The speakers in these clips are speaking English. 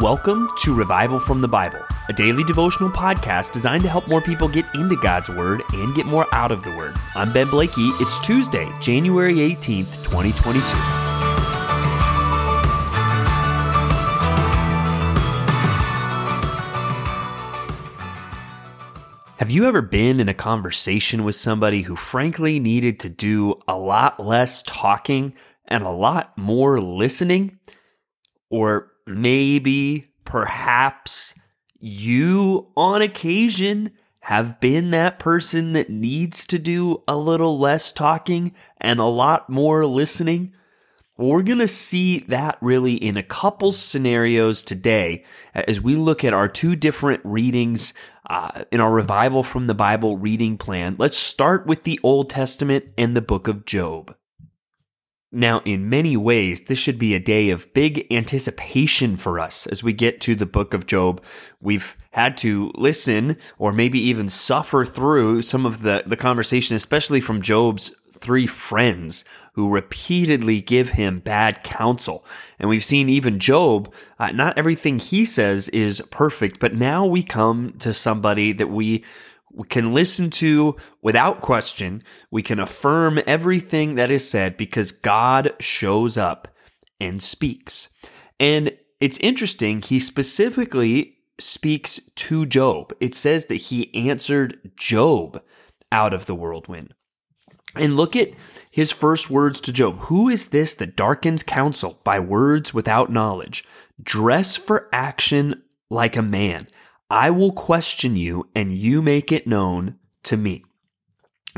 Welcome to Revival from the Bible, a daily devotional podcast designed to help more people get into God's Word and get more out of the Word. I'm Ben Blakey. It's Tuesday, January 18th, 2022. Have you ever been in a conversation with somebody who frankly needed to do a lot less talking and a lot more listening? Or maybe, perhaps you on occasion have been that person that needs to do a little less talking and a lot more listening. We're going to see that really in a couple scenarios today as we look at our two different readings uh, in our Revival from the Bible reading plan. Let's start with the Old Testament and the book of Job. Now, in many ways, this should be a day of big anticipation for us as we get to the book of Job. We've had to listen or maybe even suffer through some of the, the conversation, especially from Job's three friends who repeatedly give him bad counsel. And we've seen even Job, uh, not everything he says is perfect, but now we come to somebody that we we can listen to without question. We can affirm everything that is said because God shows up and speaks. And it's interesting, he specifically speaks to Job. It says that he answered Job out of the whirlwind. And look at his first words to Job. Who is this that darkens counsel by words without knowledge? Dress for action like a man I will question you and you make it known to me.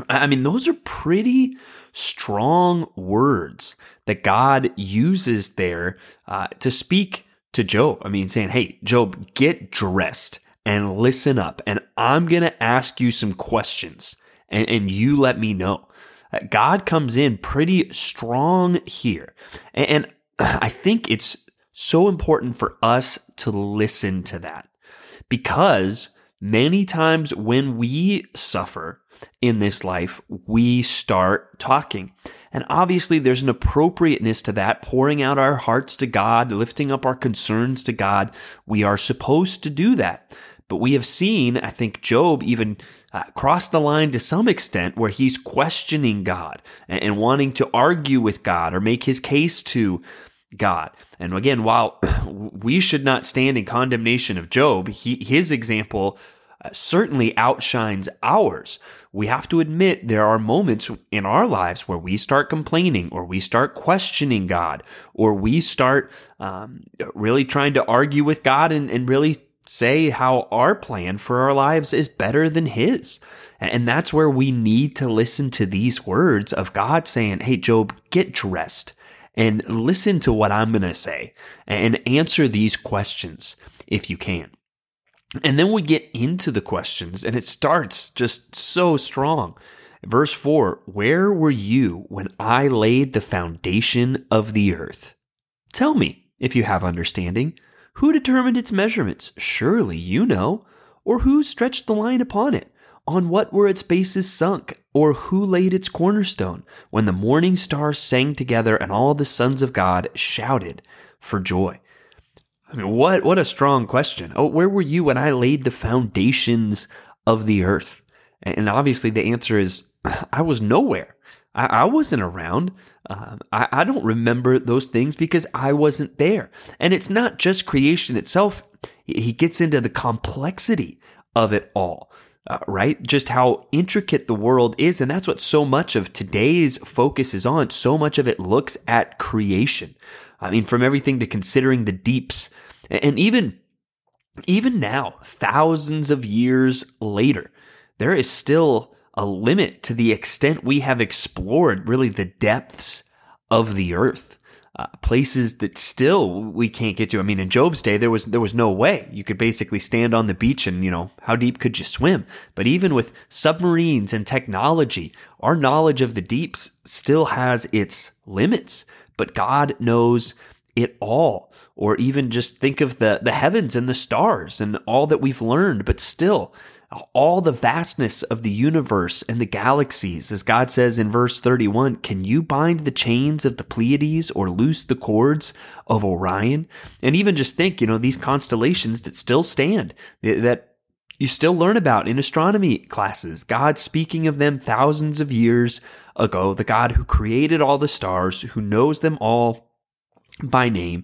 I mean, those are pretty strong words that God uses there uh, to speak to Job. I mean, saying, hey, Job, get dressed and listen up, and I'm going to ask you some questions, and, and you let me know. Uh, God comes in pretty strong here. And, and I think it's so important for us to listen to that because many times when we suffer in this life, we start talking. And obviously, there's an appropriateness to that, pouring out our hearts to God, lifting up our concerns to God. We are supposed to do that. But we have seen, I think, Job even uh, cross the line to some extent where he's questioning God and, and wanting to argue with God or make his case to God. And again, while we should not stand in condemnation of Job, he, his example uh, certainly outshines ours. We have to admit there are moments in our lives where we start complaining or we start questioning God or we start um, really trying to argue with God and, and really say how our plan for our lives is better than His. And that's where we need to listen to these words of God saying, Hey, Job, get dressed and listen to what I'm going to say and answer these questions if you can. And then we get into the questions, and it starts just so strong. Verse 4 Where were you when I laid the foundation of the earth? Tell me, if you have understanding, who determined its measurements? Surely you know. Or who stretched the line upon it? On what were its bases sunk? Or who laid its cornerstone? When the morning stars sang together and all the sons of God shouted for joy. I mean, what, what a strong question. Oh, where were you when I laid the foundations of the earth? And obviously the answer is I was nowhere. I, wasn't around. Um, I, I don't remember those things because I wasn't there. And it's not just creation itself. He gets into the complexity of it all uh, right? Just how intricate the world is. And that's what so much of today's focus is on. So much of it looks at creation. I mean, from everything to considering the deeps and even, even now, thousands of years later, there is still a limit to the extent we have explored really the depths of the earth uh, places that still we can't get to. I mean, in Job's day, there was there was no way you could basically stand on the beach and you know how deep could you swim? But even with submarines and technology, our knowledge of the deeps still has its limits. But God knows it all, or even just think of the the heavens and the stars and all that we've learned. But still, all the vastness of the universe and the galaxies. As God says in verse 31, can you bind the chains of the Pleiades or loose the cords of Orion? And even just think, you know, these constellations that still stand, that you still learn about in astronomy classes. God speaking of them thousands of years ago, the God who created all the stars, who knows them all by name.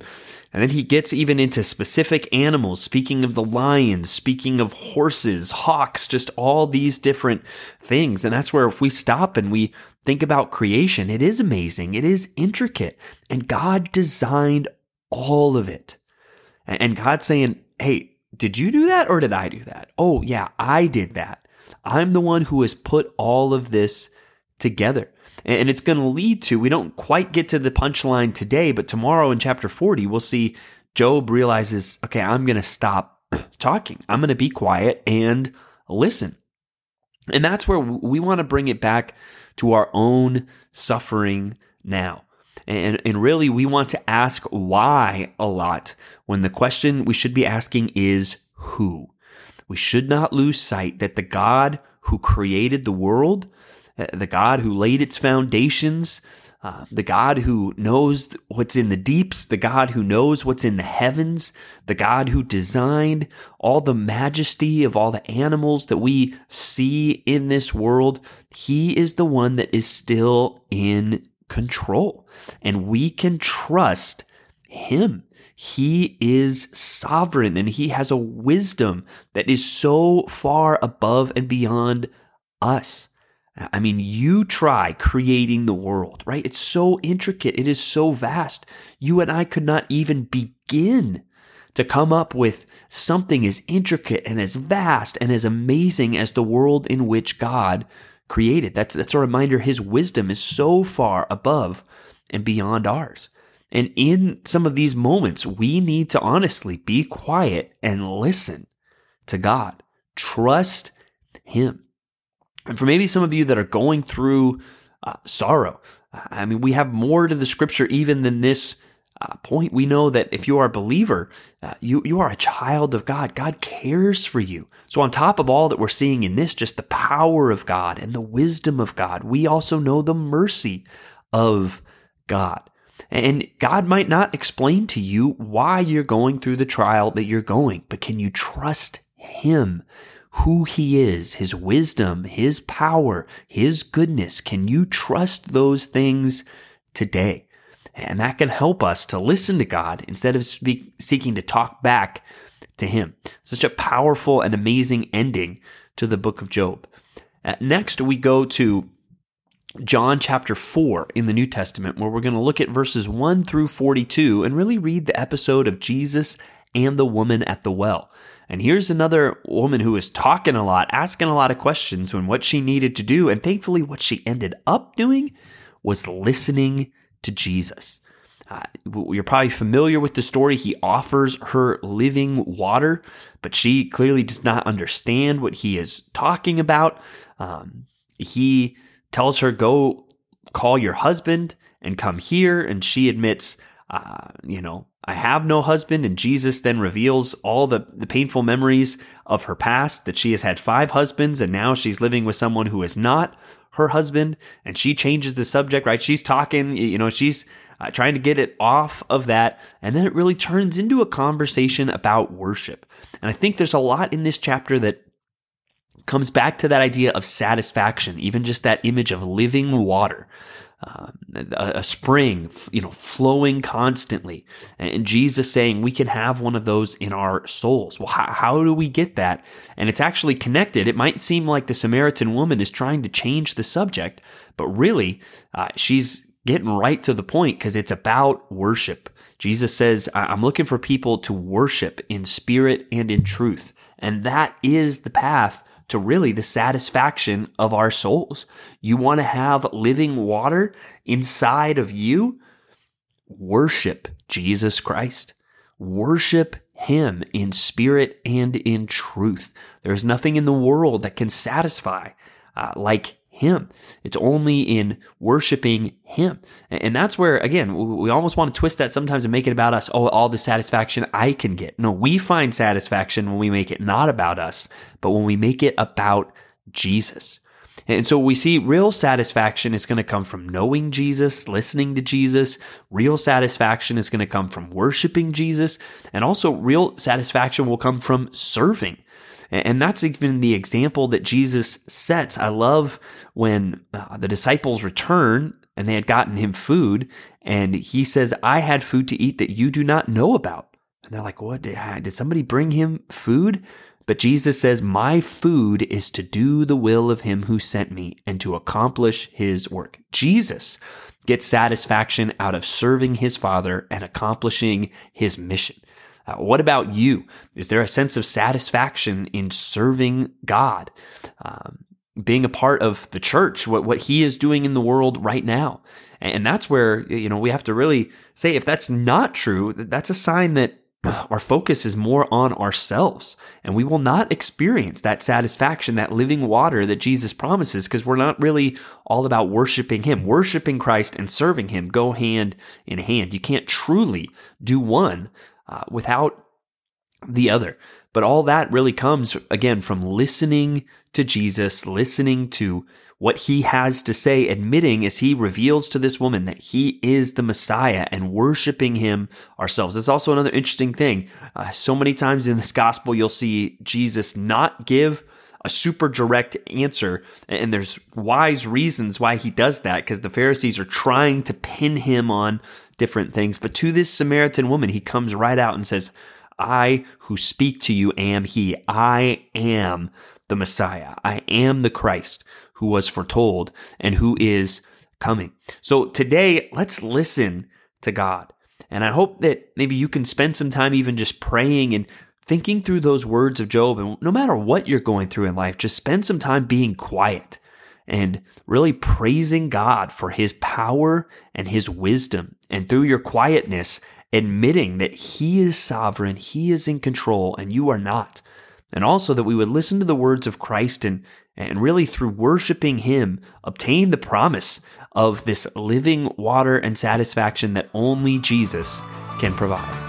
And then he gets even into specific animals, speaking of the lions, speaking of horses, hawks, just all these different things. And that's where if we stop and we think about creation, it is amazing. It is intricate. And God designed all of it. And God's saying, Hey, did you do that or did I do that? Oh, yeah, I did that. I'm the one who has put all of this together. And it's going to lead to, we don't quite get to the punchline today, but tomorrow in chapter 40, we'll see Job realizes, okay, I'm going to stop talking. I'm going to be quiet and listen. And that's where we want to bring it back to our own suffering now. And, and really, we want to ask why a lot when the question we should be asking is who. We should not lose sight that the God who created the world the God who laid its foundations, uh, the God who knows what's in the deeps, the God who knows what's in the heavens, the God who designed all the majesty of all the animals that we see in this world. He is the one that is still in control, and we can trust Him. He is sovereign and He has a wisdom that is so far above and beyond us. I mean, you try creating the world, right? It's so intricate. It is so vast. You and I could not even begin to come up with something as intricate and as vast and as amazing as the world in which God created. That's, that's a reminder his wisdom is so far above and beyond ours. And in some of these moments, we need to honestly be quiet and listen to God. Trust him. And for maybe some of you that are going through uh, sorrow, I mean, we have more to the scripture even than this uh, point. We know that if you are a believer, uh, you, you are a child of God. God cares for you. So, on top of all that we're seeing in this, just the power of God and the wisdom of God, we also know the mercy of God. And God might not explain to you why you're going through the trial that you're going, but can you trust Him who he is, his wisdom, his power, his goodness. Can you trust those things today? And that can help us to listen to God instead of speak, seeking to talk back to him. Such a powerful and amazing ending to the book of Job. Uh, next, we go to John chapter 4 in the New Testament, where we're going to look at verses 1 through 42 and really read the episode of Jesus and the woman at the well. And here's another woman who was talking a lot, asking a lot of questions when what she needed to do. And thankfully, what she ended up doing was listening to Jesus. Uh, you're probably familiar with the story. He offers her living water, but she clearly does not understand what he is talking about. Um, he tells her, Go call your husband and come here. And she admits, uh, you know, I have no husband. And Jesus then reveals all the, the painful memories of her past that she has had five husbands and now she's living with someone who is not her husband. And she changes the subject, right? She's talking, you know, she's uh, trying to get it off of that. And then it really turns into a conversation about worship. And I think there's a lot in this chapter that comes back to that idea of satisfaction, even just that image of living water uh, a, a, spring, you know, flowing constantly. And Jesus saying we can have one of those in our souls. Well, how, how do we get that? And it's actually connected. It might seem like the Samaritan woman is trying to change the subject, but really, uh, she's getting right to the point because it's about worship. Jesus says, I'm looking for people to worship in spirit and in truth. And that is the path to really the satisfaction of our souls. You want to have living water inside of you? Worship Jesus Christ. Worship Him in spirit and in truth. There's nothing in the world that can satisfy uh, like him. It's only in worshiping him. And that's where, again, we almost want to twist that sometimes and make it about us. Oh, all the satisfaction I can get. No, we find satisfaction when we make it not about us, but when we make it about Jesus. And so we see real satisfaction is going to come from knowing Jesus, listening to Jesus. Real satisfaction is going to come from worshiping Jesus. And also real satisfaction will come from serving. And that's even the example that Jesus sets. I love when uh, the disciples return and they had gotten him food and he says, I had food to eat that you do not know about. And they're like, what? Did, did somebody bring him food? But Jesus says, My food is to do the will of him who sent me and to accomplish his work. Jesus gets satisfaction out of serving his Father and accomplishing his mission. Uh, what about you? Is there a sense of satisfaction in serving God? Um, being a part of the church, what, what he is doing in the world right now. And that's where, you know, we have to really say if that's not true, that's a sign that our focus is more on ourselves and we will not experience that satisfaction, that living water that Jesus promises because we're not really all about worshiping Him. Worshiping Christ and serving Him go hand in hand. You can't truly do one uh, without the other. But all that really comes again from listening to Jesus, listening to what he has to say, admitting as he reveals to this woman that he is the Messiah and worshiping him ourselves. That's also another interesting thing. Uh, so many times in this gospel, you'll see Jesus not give a super direct answer. And there's wise reasons why he does that because the Pharisees are trying to pin him on different things. But to this Samaritan woman, he comes right out and says, I who speak to you am he. I am the Messiah. I am the Christ who was foretold and who is coming. So today, let's listen to God. And I hope that maybe you can spend some time even just praying and thinking through those words of Job. And no matter what you're going through in life, just spend some time being quiet and really praising God for his power and his wisdom. And through your quietness, admitting that he is sovereign, he is in control, and you are not. And also that we would listen to the words of Christ and, and really through worshiping him, obtain the promise of this living water and satisfaction that only Jesus can provide.